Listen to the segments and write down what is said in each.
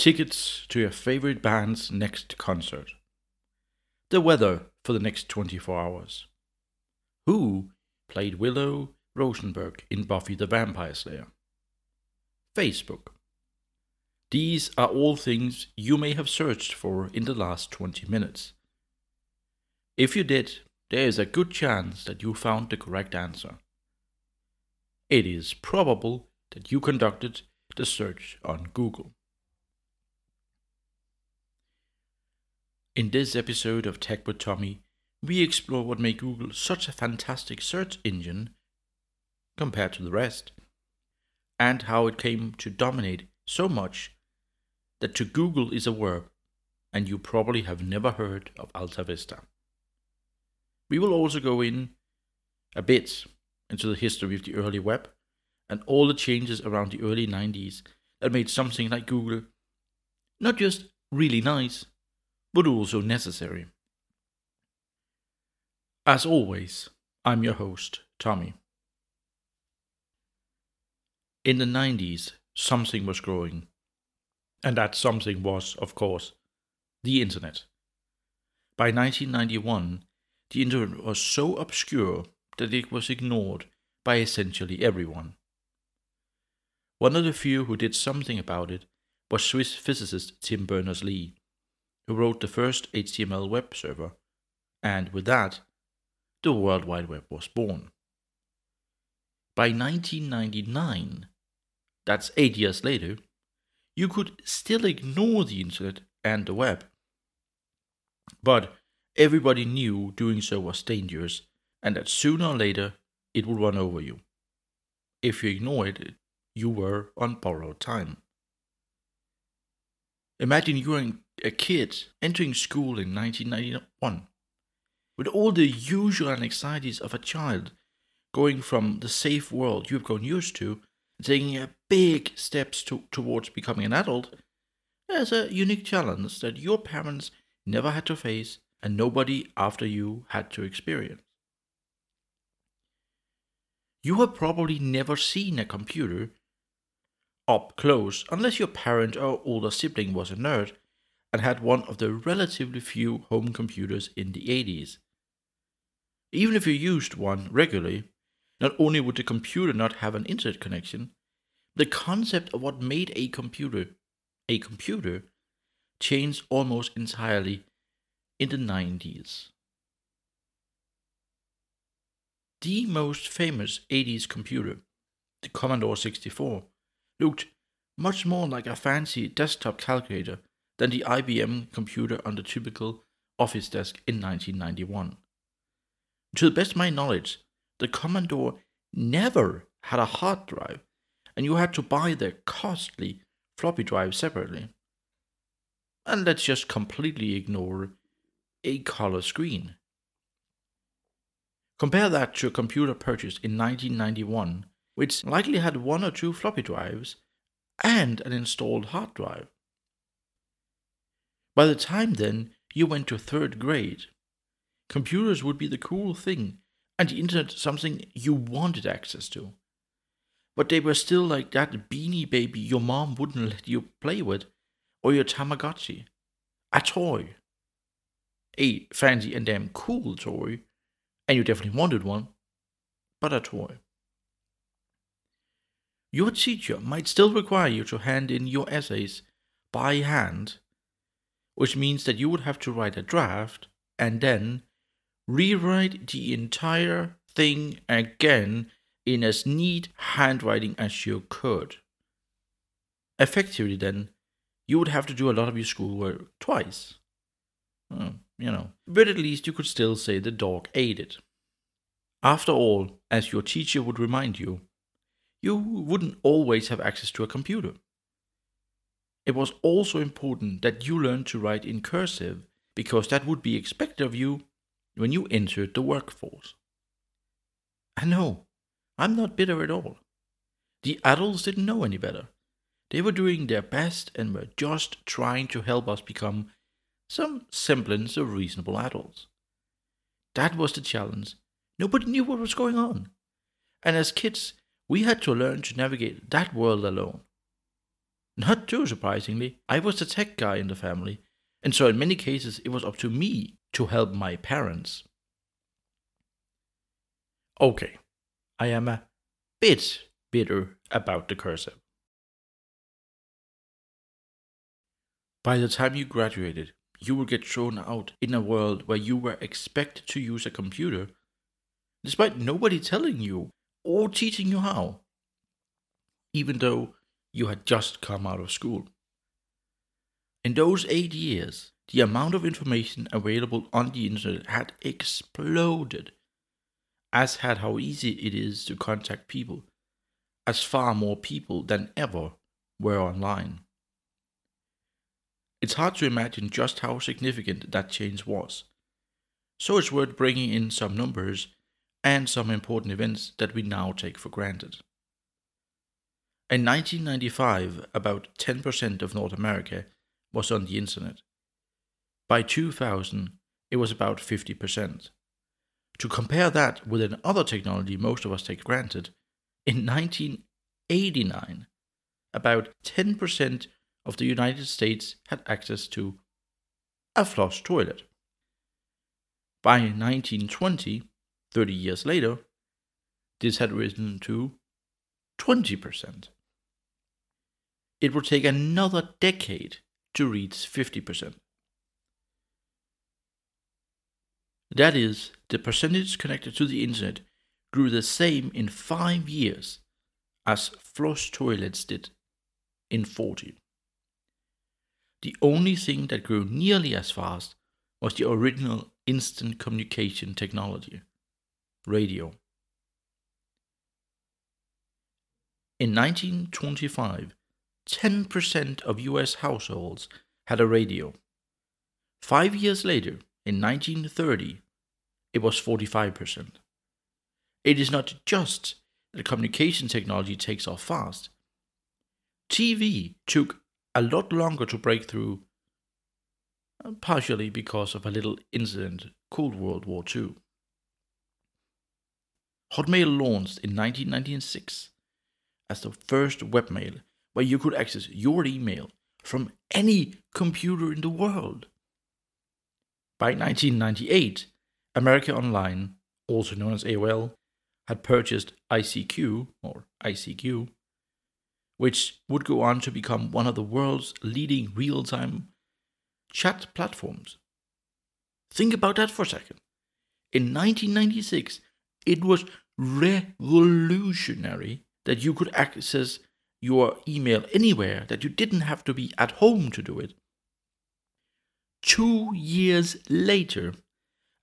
tickets to your favorite band's next concert, the weather for the next 24 hours, who played Willow Rosenberg in Buffy the Vampire Slayer, Facebook. These are all things you may have searched for in the last 20 minutes. If you did, there is a good chance that you found the correct answer. It is probable that you conducted the search on Google. In this episode of Tech with Tommy, we explore what made Google such a fantastic search engine compared to the rest, and how it came to dominate so much that to Google is a verb, and you probably have never heard of AltaVista. We will also go in a bit into the history of the early web and all the changes around the early 90s that made something like Google not just really nice, but also necessary. As always, I'm your host, Tommy. In the 90s, something was growing, and that something was, of course, the internet. By 1991, the internet was so obscure that it was ignored by essentially everyone. One of the few who did something about it was Swiss physicist Tim Berners-Lee, who wrote the first HTML web server, and with that, the World Wide Web was born. By 1999, that's eight years later, you could still ignore the internet and the web. But Everybody knew doing so was dangerous and that sooner or later it would run over you. If you ignored it, you were on borrowed time. Imagine you are a kid entering school in 1991 with all the usual anxieties of a child going from the safe world you've grown used to and taking big steps to, towards becoming an adult as a unique challenge that your parents never had to face and nobody after you had to experience. You have probably never seen a computer up close unless your parent or older sibling was a nerd and had one of the relatively few home computers in the 80s. Even if you used one regularly, not only would the computer not have an internet connection, the concept of what made a computer a computer changed almost entirely in the 90s. The most famous 80s computer, the Commodore 64, looked much more like a fancy desktop calculator than the IBM computer on the typical office desk in 1991. To the best of my knowledge, the Commodore never had a hard drive, and you had to buy the costly floppy drive separately. And let's just completely ignore a color screen. Compare that to a computer purchased in 1991, which likely had one or two floppy drives and an installed hard drive. By the time then you went to third grade, computers would be the cool thing and the internet something you wanted access to. But they were still like that beanie baby your mom wouldn't let you play with, or your Tamagotchi, a toy a fancy and damn cool toy, and you definitely wanted one, but a toy. Your teacher might still require you to hand in your essays by hand, which means that you would have to write a draft and then rewrite the entire thing again in as neat handwriting as you could. Effectively, then, you would have to do a lot of your schoolwork twice. You know. But at least you could still say the dog ate it. After all, as your teacher would remind you, you wouldn't always have access to a computer. It was also important that you learn to write in cursive because that would be expected of you when you entered the workforce. And no, I'm not bitter at all. The adults didn't know any better. They were doing their best and were just trying to help us become some semblance of reasonable adults. That was the challenge. Nobody knew what was going on. And as kids, we had to learn to navigate that world alone. Not too surprisingly, I was the tech guy in the family, and so in many cases it was up to me to help my parents. Okay, I am a bit bitter about the cursive. By the time you graduated, you will get thrown out in a world where you were expected to use a computer, despite nobody telling you or teaching you how, even though you had just come out of school. In those eight years, the amount of information available on the internet had exploded, as had how easy it is to contact people, as far more people than ever were online. It's hard to imagine just how significant that change was. So it's worth bringing in some numbers and some important events that we now take for granted. In 1995, about 10% of North America was on the internet. By 2000, it was about 50%. To compare that with another technology most of us take granted, in 1989, about 10% of the United States had access to a flush toilet. By 1920, 30 years later, this had risen to 20%. It would take another decade to reach 50%. That is, the percentage connected to the internet grew the same in 5 years as flush toilets did in 40. The only thing that grew nearly as fast was the original instant communication technology radio. In 1925, 10% of US households had a radio. Five years later, in 1930, it was 45%. It is not just that communication technology takes off fast. TV took a lot longer to break through, uh, partially because of a little incident called World War II. Hotmail launched in 1996 as the first webmail where you could access your email from any computer in the world. By 1998, America Online, also known as AOL, had purchased ICQ or ICQ which would go on to become one of the world's leading real time chat platforms. Think about that for a second. In 1996, it was revolutionary that you could access your email anywhere, that you didn't have to be at home to do it. Two years later,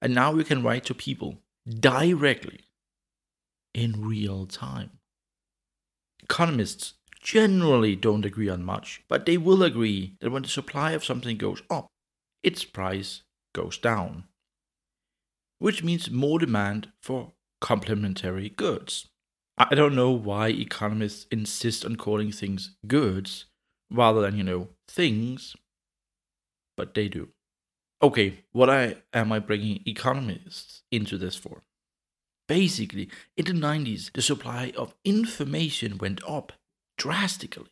and now you can write to people directly in real time. Economists generally don't agree on much, but they will agree that when the supply of something goes up, its price goes down, which means more demand for complementary goods. I don't know why economists insist on calling things goods rather than, you know, things, but they do. Okay, what I, am I bringing economists into this for? Basically, in the 90s, the supply of information went up drastically.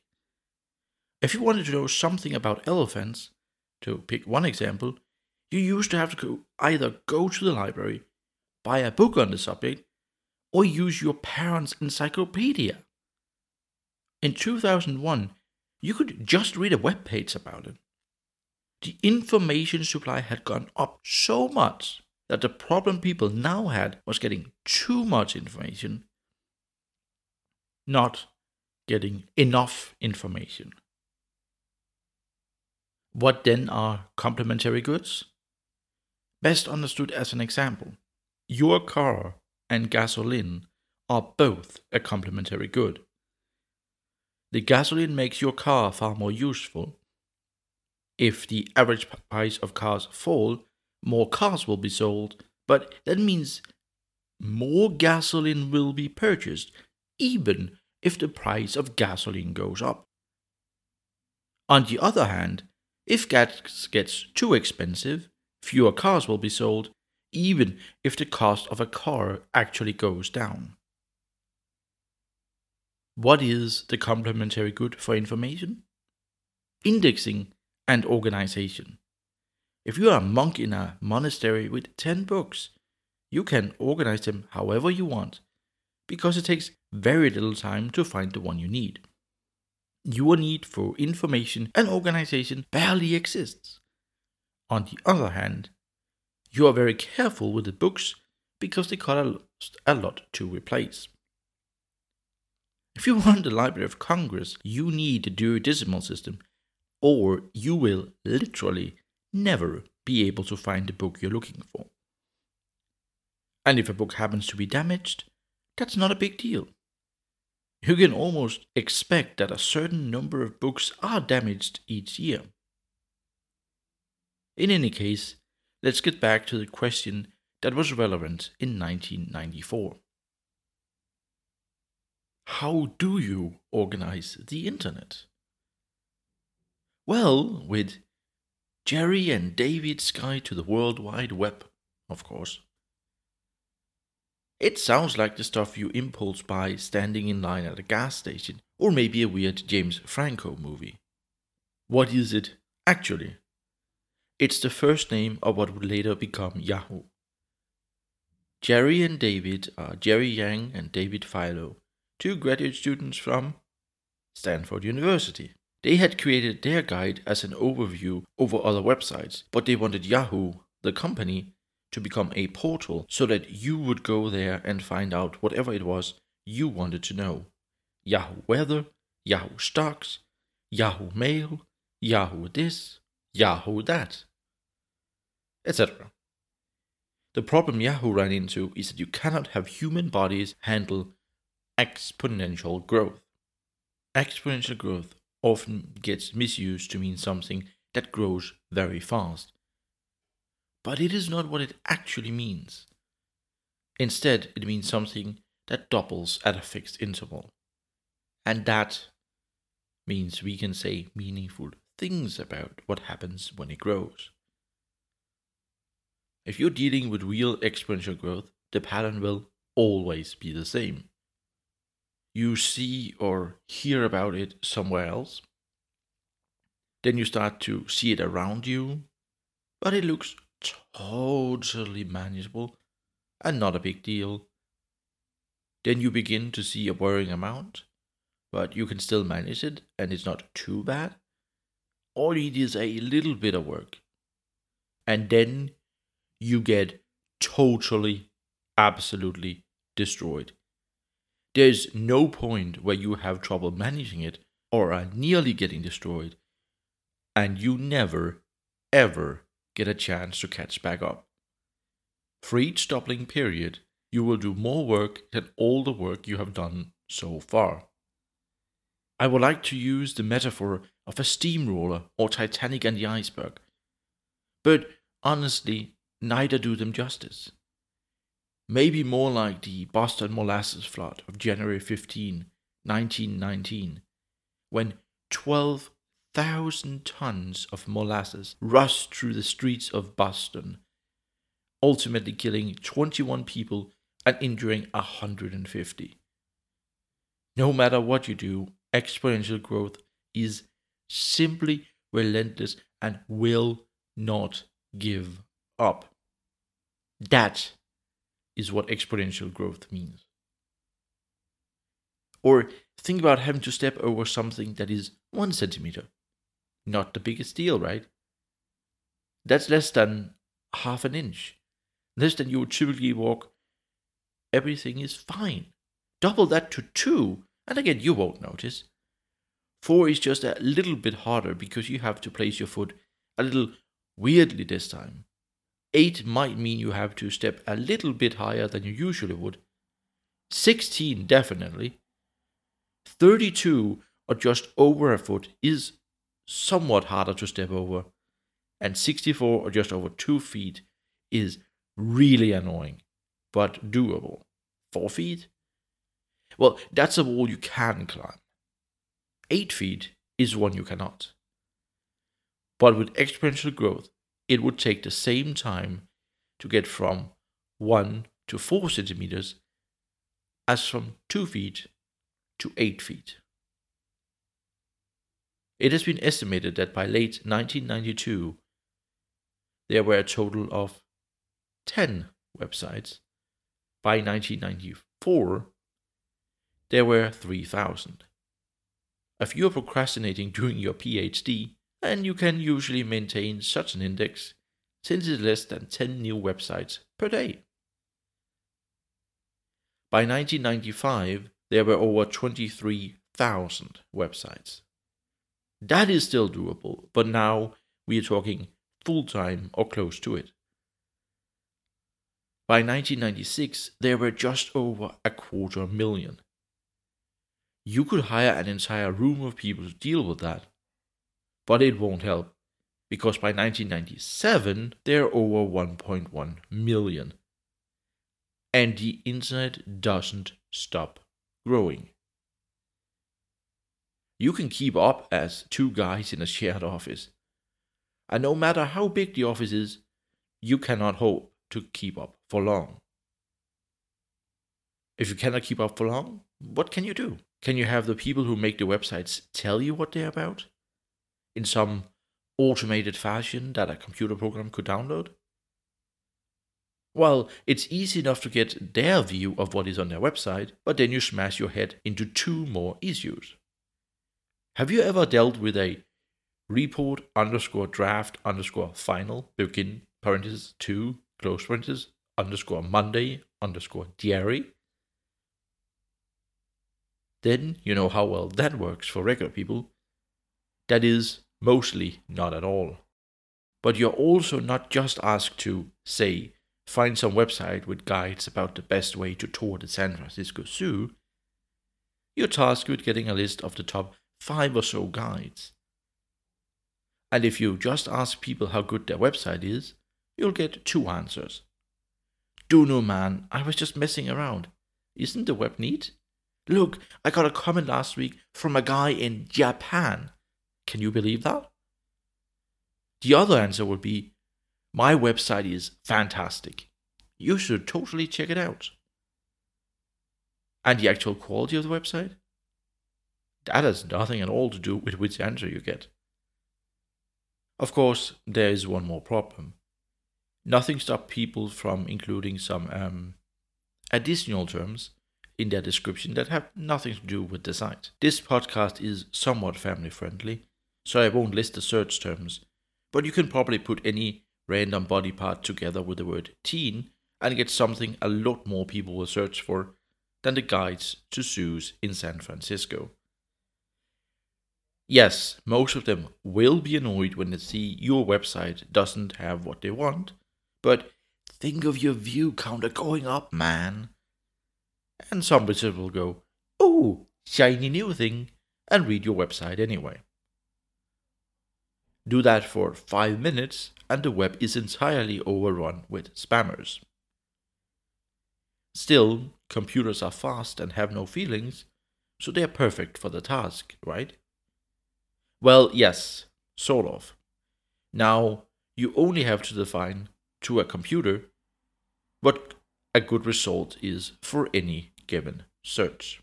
If you wanted to know something about elephants, to pick one example, you used to have to either go to the library, buy a book on the subject, or use your parents' encyclopedia. In 2001, you could just read a web page about it. The information supply had gone up so much that the problem people now had was getting too much information, not getting enough information. What then are complementary goods? Best understood as an example, your car and gasoline are both a complementary good. The gasoline makes your car far more useful. If the average price of cars fall, more cars will be sold, but that means more gasoline will be purchased, even if the price of gasoline goes up. On the other hand, if gas gets too expensive, fewer cars will be sold, even if the cost of a car actually goes down. What is the complementary good for information? indexing, and organization. If you are a monk in a monastery with 10 books, you can organize them however you want, because it takes very little time to find the one you need. Your need for information and organization barely exists. On the other hand, you are very careful with the books because they cost a lot to replace. If you want the Library of Congress, you need the Dewey Decimal system, or you will literally never be able to find the book you're looking for. And if a book happens to be damaged, that's not a big deal. You can almost expect that a certain number of books are damaged each year. In any case, let's get back to the question that was relevant in 1994. How do you organize the internet? Well, with Jerry and David's Guide to the World Wide Web, of course. It sounds like the stuff you impulse buy standing in line at a gas station, or maybe a weird James Franco movie. What is it, actually? It's the first name of what would later become Yahoo. Jerry and David are Jerry Yang and David Filo, two graduate students from Stanford University. They had created their guide as an overview over other websites, but they wanted Yahoo, the company, to become a portal so that you would go there and find out whatever it was you wanted to know. Yahoo Weather, Yahoo Stocks, Yahoo Mail, Yahoo this, Yahoo that, etc. The problem Yahoo ran into is that you cannot have human bodies handle exponential growth. Exponential growth often gets misused to mean something that grows very fast. But it is not what it actually means. Instead, it means something that doubles at a fixed interval. And that means we can say meaningful things about what happens when it grows. If you're dealing with real exponential growth, the pattern will always be the same you see or hear about it somewhere else. Then you start to see it around you, but it looks totally manageable and not a big deal. Then you begin to see a worrying amount, but you can still manage it and it's not too bad. All it is a little bit of work. And then you get totally, absolutely destroyed. There's no point where you have trouble managing it or are nearly getting destroyed, and you never, ever get a chance to catch back up. For each doubling period, you will do more work than all the work you have done so far. I would like to use the metaphor of a steamroller or Titanic and the iceberg, but honestly, neither do them justice maybe more like the Boston molasses flood of January 15, 1919, when 12,000 tons of molasses rushed through the streets of Boston, ultimately killing 21 people and injuring 150. No matter what you do, exponential growth is simply relentless and will not give up. That is what exponential growth means. Or think about having to step over something that is one centimeter. Not the biggest deal, right? That's less than half an inch. Less than you would typically walk. Everything is fine. Double that to two, and again, you won't notice. Four is just a little bit harder because you have to place your foot a little weirdly this time. 8 might mean you have to step a little bit higher than you usually would. 16 definitely. 32 or just over a foot is somewhat harder to step over. And 64 or just over 2 feet is really annoying, but doable. 4 feet? Well, that's a wall you can climb. 8 feet is one you cannot. But with exponential growth, it would take the same time to get from 1 to 4 centimeters as from 2 feet to 8 feet. It has been estimated that by late 1992, there were a total of 10 websites. By 1994, there were 3,000. If you are procrastinating during your PhD, then you can usually maintain such an index since it's less than 10 new websites per day. By 1995, there were over 23,000 websites. That is still doable, but now we are talking full time or close to it. By 1996, there were just over a quarter million. You could hire an entire room of people to deal with that, but it won't help because by 1997 there are over 1.1 million. And the internet doesn't stop growing. You can keep up as two guys in a shared office. And no matter how big the office is, you cannot hope to keep up for long. If you cannot keep up for long, what can you do? Can you have the people who make the websites tell you what they're about? In some automated fashion that a computer program could download? Well, it's easy enough to get their view of what is on their website, but then you smash your head into two more issues. Have you ever dealt with a report underscore draft underscore final begin parentheses two close parentheses underscore Monday underscore diary? Then you know how well that works for regular people. That is, mostly not at all. But you're also not just asked to, say, find some website with guides about the best way to tour the San Francisco Zoo. You're tasked with getting a list of the top five or so guides. And if you just ask people how good their website is, you'll get two answers. Do no man, I was just messing around. Isn't the web neat? Look, I got a comment last week from a guy in Japan. Can you believe that? The other answer would be My website is fantastic. You should totally check it out. And the actual quality of the website? That has nothing at all to do with which answer you get. Of course, there is one more problem. Nothing stops people from including some um, additional terms in their description that have nothing to do with the site. This podcast is somewhat family friendly, so I won't list the search terms, but you can probably put any random body part together with the word teen and get something a lot more people will search for than the guides to zoos in San Francisco. Yes, most of them will be annoyed when they see your website doesn't have what they want, but think of your view counter going up, man. And some visitors will go, oh, shiny new thing, and read your website anyway. Do that for 5 minutes, and the web is entirely overrun with spammers. Still, computers are fast and have no feelings, so they are perfect for the task, right? Well, yes, sort of. Now, you only have to define to a computer what a good result is for any given search.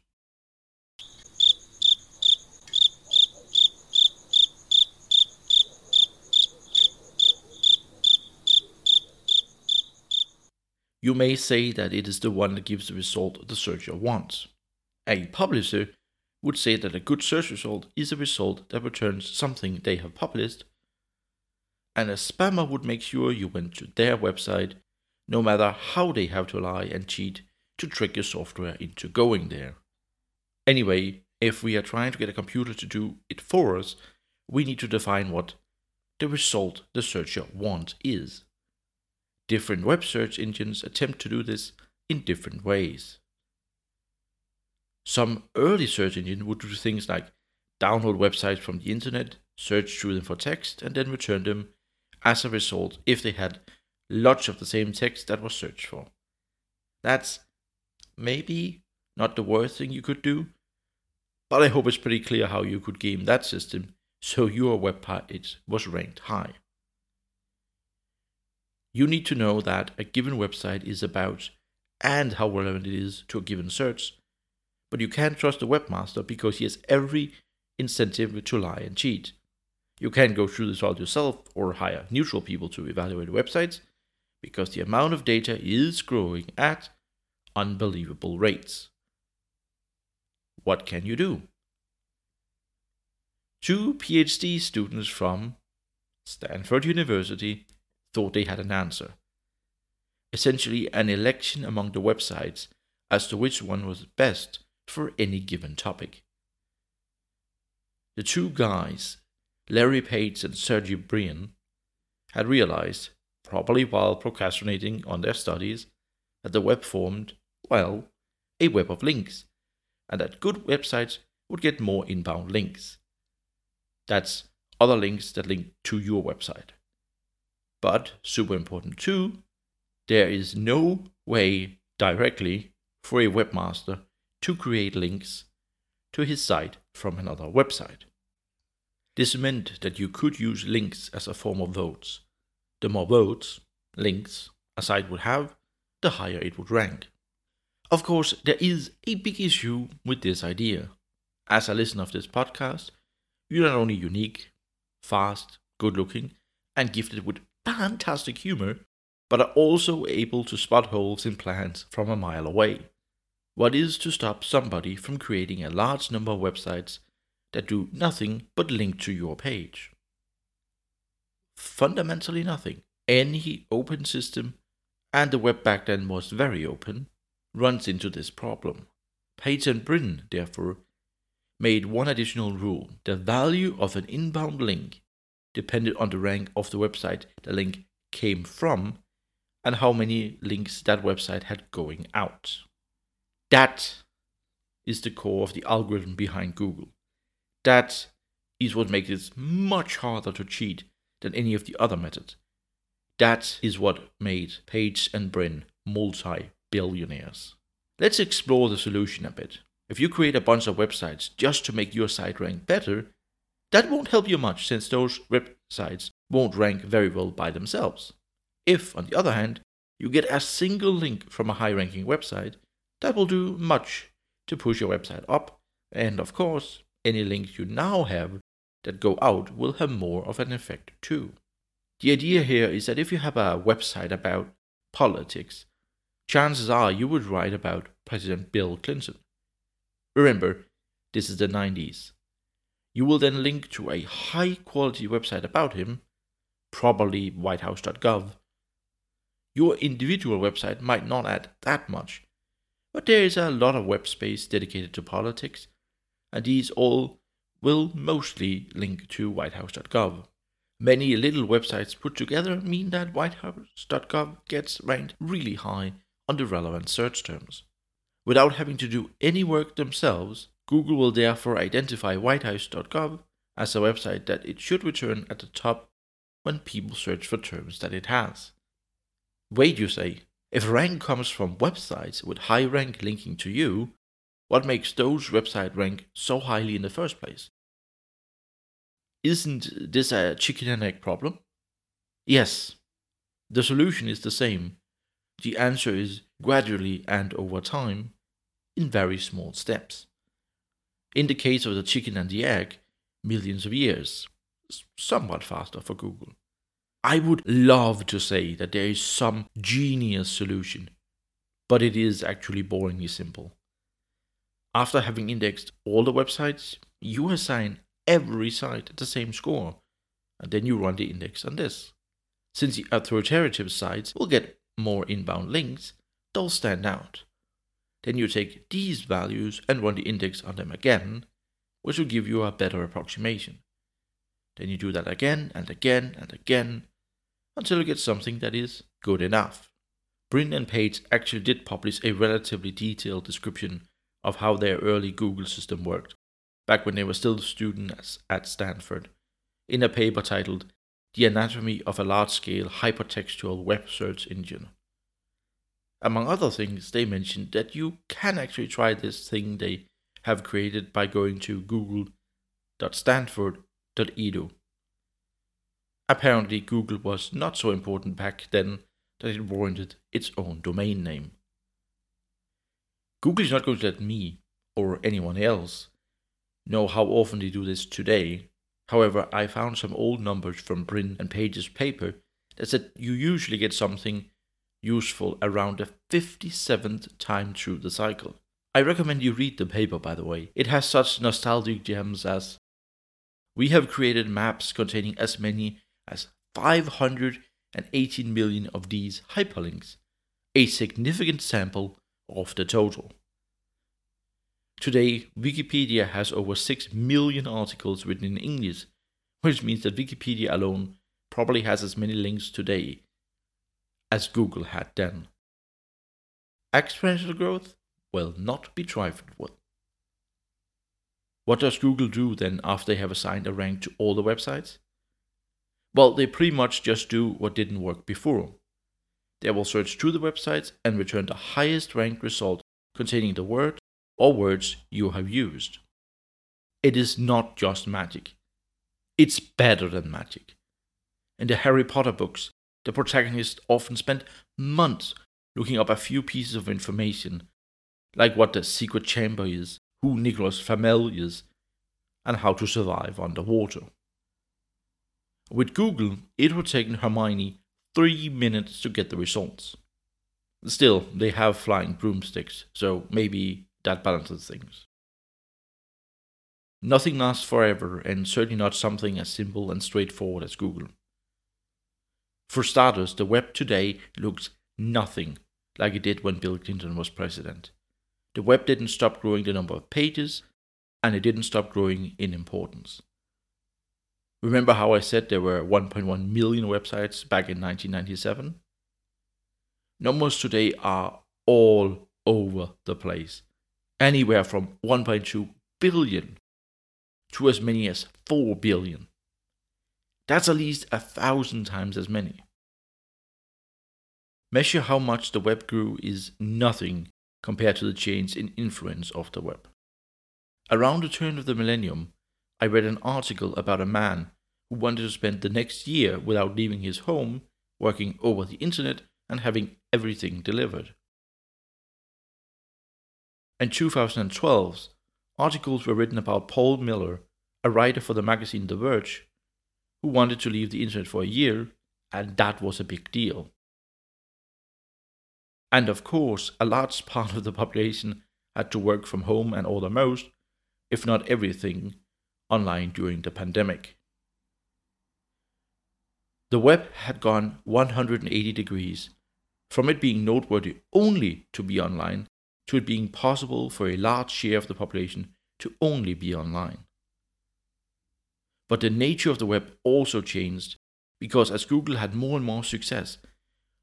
You may say that it is the one that gives the result the searcher wants. A publisher would say that a good search result is a result that returns something they have published, and a spammer would make sure you went to their website, no matter how they have to lie and cheat to trick your software into going there. Anyway, if we are trying to get a computer to do it for us, we need to define what the result the searcher wants is. Different web search engines attempt to do this in different ways. Some early search engines would do things like download websites from the internet, search through them for text, and then return them as a result if they had lots of the same text that was searched for. That's maybe not the worst thing you could do, but I hope it's pretty clear how you could game that system so your web page was ranked high. You need to know that a given website is about and how relevant it is to a given search, but you can't trust the webmaster because he has every incentive to lie and cheat. You can go through this all yourself or hire neutral people to evaluate websites because the amount of data is growing at unbelievable rates. What can you do? Two PhD students from Stanford University thought they had an answer. Essentially, an election among the websites as to which one was best for any given topic. The two guys, Larry Page and Sergey Brin, had realized, probably while procrastinating on their studies, that the web formed, well, a web of links, and that good websites would get more inbound links. That's other links that link to your website. But, super important too, there is no way directly for a webmaster to create links to his site from another website. This meant that you could use links as a form of votes. The more votes, links, a site would have, the higher it would rank. Of course, there is a big issue with this idea. As a listener of this podcast, you're not only unique, fast, good looking, and gifted with fantastic humor, but are also able to spot holes in plans from a mile away. What is to stop somebody from creating a large number of websites that do nothing but link to your page? Fundamentally nothing. Any open system, and the web back then was very open, runs into this problem. And Brin, therefore, made one additional rule. The value of an inbound link depended on the rank of the website the link came from and how many links that website had going out. That is the core of the algorithm behind Google. That is what makes it much harder to cheat than any of the other methods. That is what made Page and Brin multi billionaires. Let's explore the solution a bit. If you create a bunch of websites just to make your site rank better, that won't help you much since those websites won't rank very well by themselves. If, on the other hand, you get a single link from a high ranking website, that will do much to push your website up, and of course, any links you now have that go out will have more of an effect too. The idea here is that if you have a website about politics, chances are you would write about President Bill Clinton. Remember, this is the 90s. You will then link to a high quality website about him, probably whitehouse.gov. Your individual website might not add that much, but there is a lot of web space dedicated to politics, and these all will mostly link to whitehouse.gov. Many little websites put together mean that whitehouse.gov gets ranked really high on the relevant search terms. Without having to do any work themselves, Google will therefore identify whitehouse.gov as a website that it should return at the top when people search for terms that it has. Wait, you say, if rank comes from websites with high rank linking to you, what makes those websites rank so highly in the first place? Isn't this a chicken and egg problem? Yes. The solution is the same. The answer is gradually and over time, in very small steps. In the case of the chicken and the egg, millions of years, somewhat faster for Google. I would love to say that there is some genius solution, but it is actually boringly simple. After having indexed all the websites, you assign every site the same score, and then you run the index on this. Since the authoritative sites will get more inbound links, they'll stand out. Then you take these values and run the index on them again, which will give you a better approximation. Then you do that again and again and again until you get something that is good enough. Brin and Page actually did publish a relatively detailed description of how their early Google system worked, back when they were still students at Stanford, in a paper titled The Anatomy of a Large Scale Hypertextual Web Search Engine. Among other things, they mentioned that you can actually try this thing they have created by going to google.stanford.edu Apparently, Google was not so important back then that it warranted its own domain name. Google is not going to let me, or anyone else, know how often they do this today. However, I found some old numbers from Brin and Page's paper that said you usually get something useful around the 57th time through the cycle. I recommend you read the paper, by the way. It has such nostalgic gems as We have created maps containing as many as 518 million of these hyperlinks, a significant sample of the total. Today, Wikipedia has over 6 million articles written in English, which means that Wikipedia alone probably has as many links today as Google had then. Exponential growth will not be trifled with. What does Google do then after they have assigned a rank to all the websites? Well, they pretty much just do what didn't work before. They will search through the websites and return the highest ranked result containing the word or words you have used. It is not just magic, it's better than magic. In the Harry Potter books, the protagonist often spent months looking up a few pieces of information, like what the secret chamber is, who Nicolas Flamel is, and how to survive underwater. With Google, it would take Hermione three minutes to get the results. Still, they have flying broomsticks, so maybe that balances things. Nothing lasts forever, and certainly not something as simple and straightforward as Google. For starters, the web today looks nothing like it did when Bill Clinton was president. The web didn't stop growing the number of pages, and it didn't stop growing in importance. Remember how I said there were 1.1 million websites back in 1997? Numbers today are all over the place, anywhere from 1.2 billion to as many as 4 billion. That's at least a thousand times as many. Measure how much the web grew is nothing compared to the change in influence of the web. Around the turn of the millennium, I read an article about a man who wanted to spend the next year without leaving his home, working over the internet, and having everything delivered. In 2012, articles were written about Paul Miller, a writer for the magazine The Verge, who wanted to leave the internet for a year, and that was a big deal. And of course, a large part of the population had to work from home and order most, if not everything, online during the pandemic. The web had gone 180 degrees, from it being noteworthy only to be online to it being possible for a large share of the population to only be online. But the nature of the web also changed because as Google had more and more success,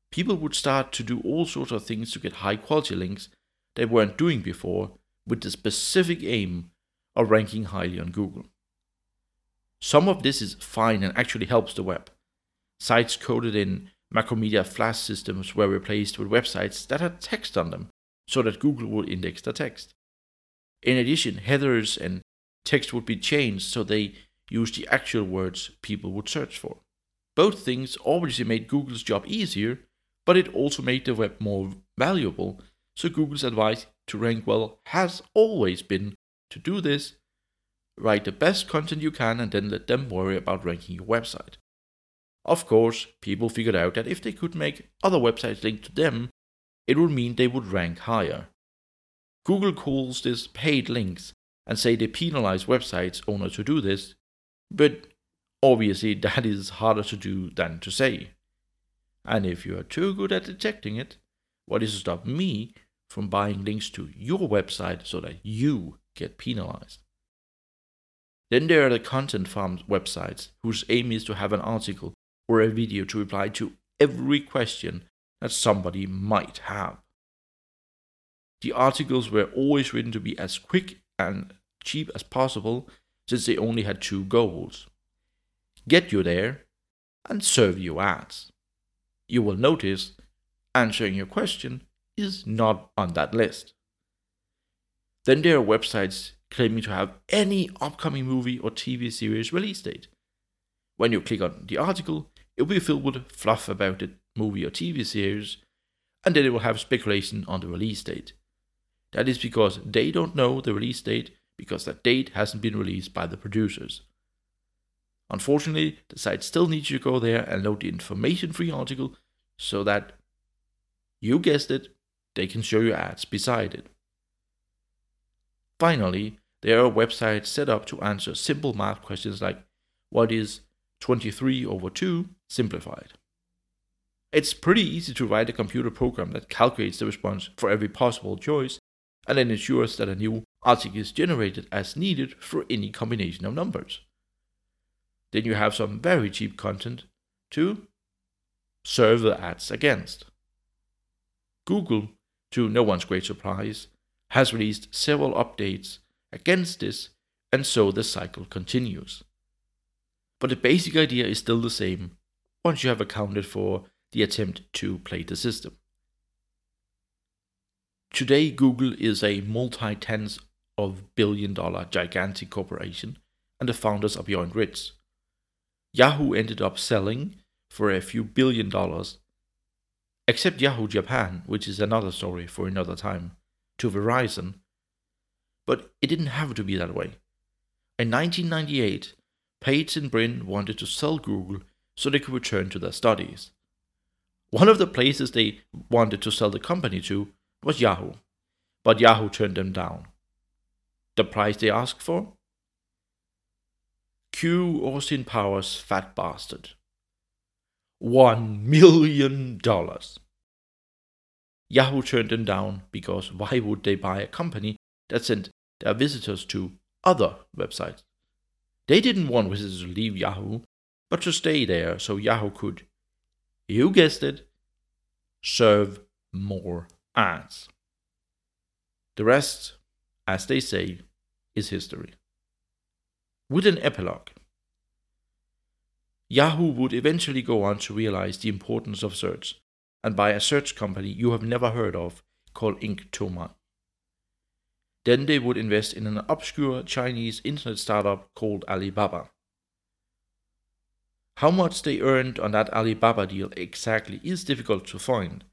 people would start to do all sorts of things to get high quality links they weren't doing before with the specific aim of ranking highly on Google. Some of this is fine and actually helps the web. Sites coded in Macromedia Flash systems were replaced with websites that had text on them so that Google would index the text. In addition, headers and text would be changed so they use the actual words people would search for. Both things obviously made Google's job easier, but it also made the web more valuable, so Google's advice to rank well has always been to do this write the best content you can and then let them worry about ranking your website. Of course, people figured out that if they could make other websites link to them, it would mean they would rank higher. Google calls this paid links and say they penalize websites owners to do this, but obviously that is harder to do than to say. And if you are too good at detecting it, what is to stop me from buying links to your website so that you get penalized? Then there are the content farm websites whose aim is to have an article or a video to reply to every question that somebody might have. The articles were always written to be as quick and cheap as possible since they only had two goals get you there and serve you ads. You will notice answering your question is not on that list. Then there are websites claiming to have any upcoming movie or TV series release date. When you click on the article, it will be filled with fluff about the movie or TV series, and then it will have speculation on the release date. That is because they don't know the release date because that date hasn't been released by the producers. Unfortunately, the site still needs you to go there and load the information free article so that, you guessed it, they can show you ads beside it. Finally, there are websites set up to answer simple math questions like what is 23 over 2 simplified? It's pretty easy to write a computer program that calculates the response for every possible choice and then ensures that a new article is generated as needed for any combination of numbers. Then you have some very cheap content to serve the ads against. Google, to no one's great surprise, has released several updates against this, and so the cycle continues. But the basic idea is still the same once you have accounted for the attempt to play the system. Today, Google is a multi tens of billion dollar gigantic corporation, and the founders are beyond rich. Yahoo ended up selling for a few billion dollars, except Yahoo Japan, which is another story for another time, to Verizon. But it didn't have to be that way. In 1998, Page and Brin wanted to sell Google so they could return to their studies. One of the places they wanted to sell the company to was Yahoo, but Yahoo turned them down. The price they asked for? Q Austin Powers fat bastard. One million dollars. Yahoo turned them down because why would they buy a company that sent their visitors to other websites? They didn't want visitors to leave Yahoo, but to stay there so Yahoo could, you guessed it, serve more ads. The rest, as they say, is history. With an epilogue, Yahoo would eventually go on to realize the importance of search and buy a search company you have never heard of called Inktomi. Then they would invest in an obscure Chinese internet startup called Alibaba. How much they earned on that Alibaba deal exactly is difficult to find,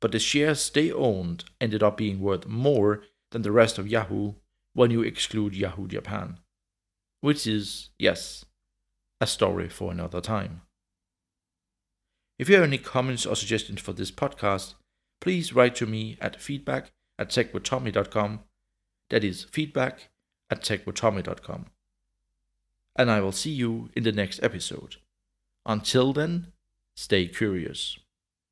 but the shares they owned ended up being worth more than the rest of Yahoo when you exclude Yahoo Japan. Which is, yes, a story for another time. If you have any comments or suggestions for this podcast, please write to me at feedback at techwithtommy.com. That is feedback at techwithtommy.com. And I will see you in the next episode. Until then, stay curious.